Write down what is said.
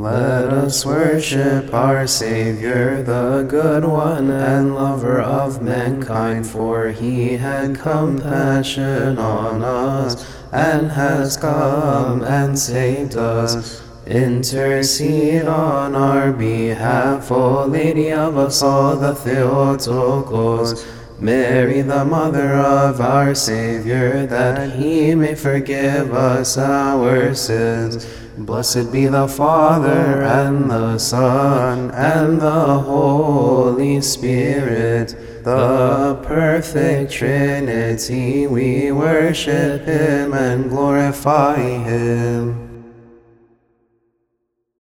Let us worship our Savior, the good one and lover of mankind, for he had compassion on us and has come and saved us. Intercede on our behalf, O Lady of us all, the Theotokos. Mary, the mother of our Savior, that he may forgive us our sins. Blessed be the Father, and the Son, and the Holy Spirit, the perfect Trinity. We worship him and glorify him.